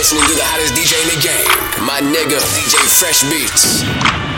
listening to the hottest DJ in the game, my nigga, DJ Freshbeatz.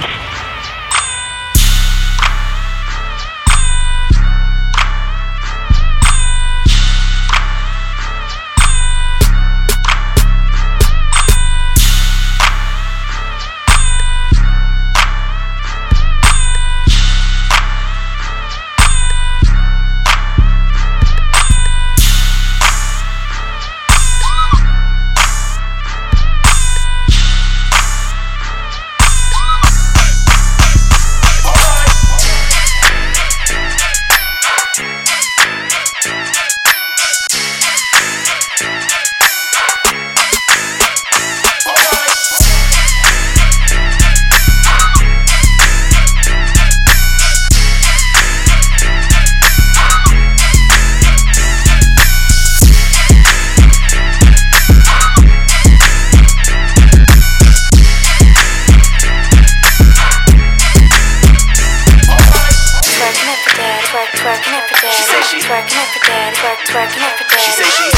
say she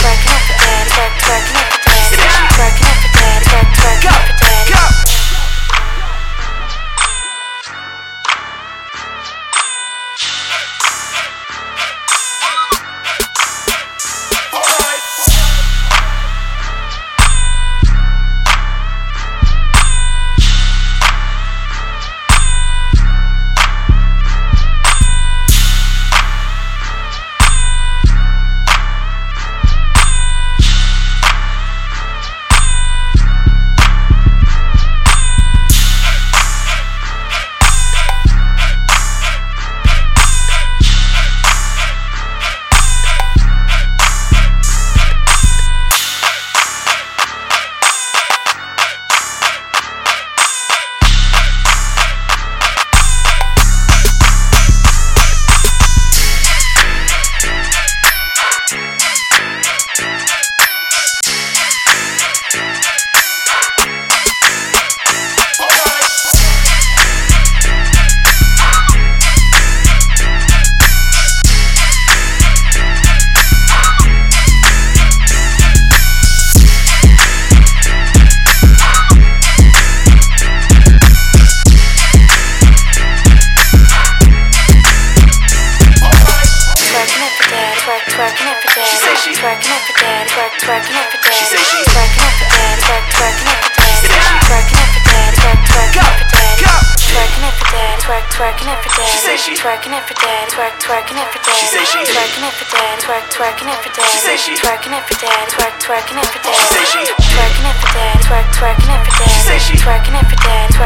twerking up for daddy, twerk, twerking up for daddy. She say she twerking up for daddy, twerk, twerking up for daddy. She twerking up for daddy, twerk, twerking up for daddy. Twerking up for daddy, twerk, twerking up for daddy. She say she twerking up for daddy, twerk, twerking up for daddy. She say she twerking up for daddy, twerk, twerking up for daddy. She say she twerking up for daddy, twerk, twerking up for daddy. She say she twerking up for daddy, twerk, twerking up for daddy. She say she twerking up for daddy, twerk.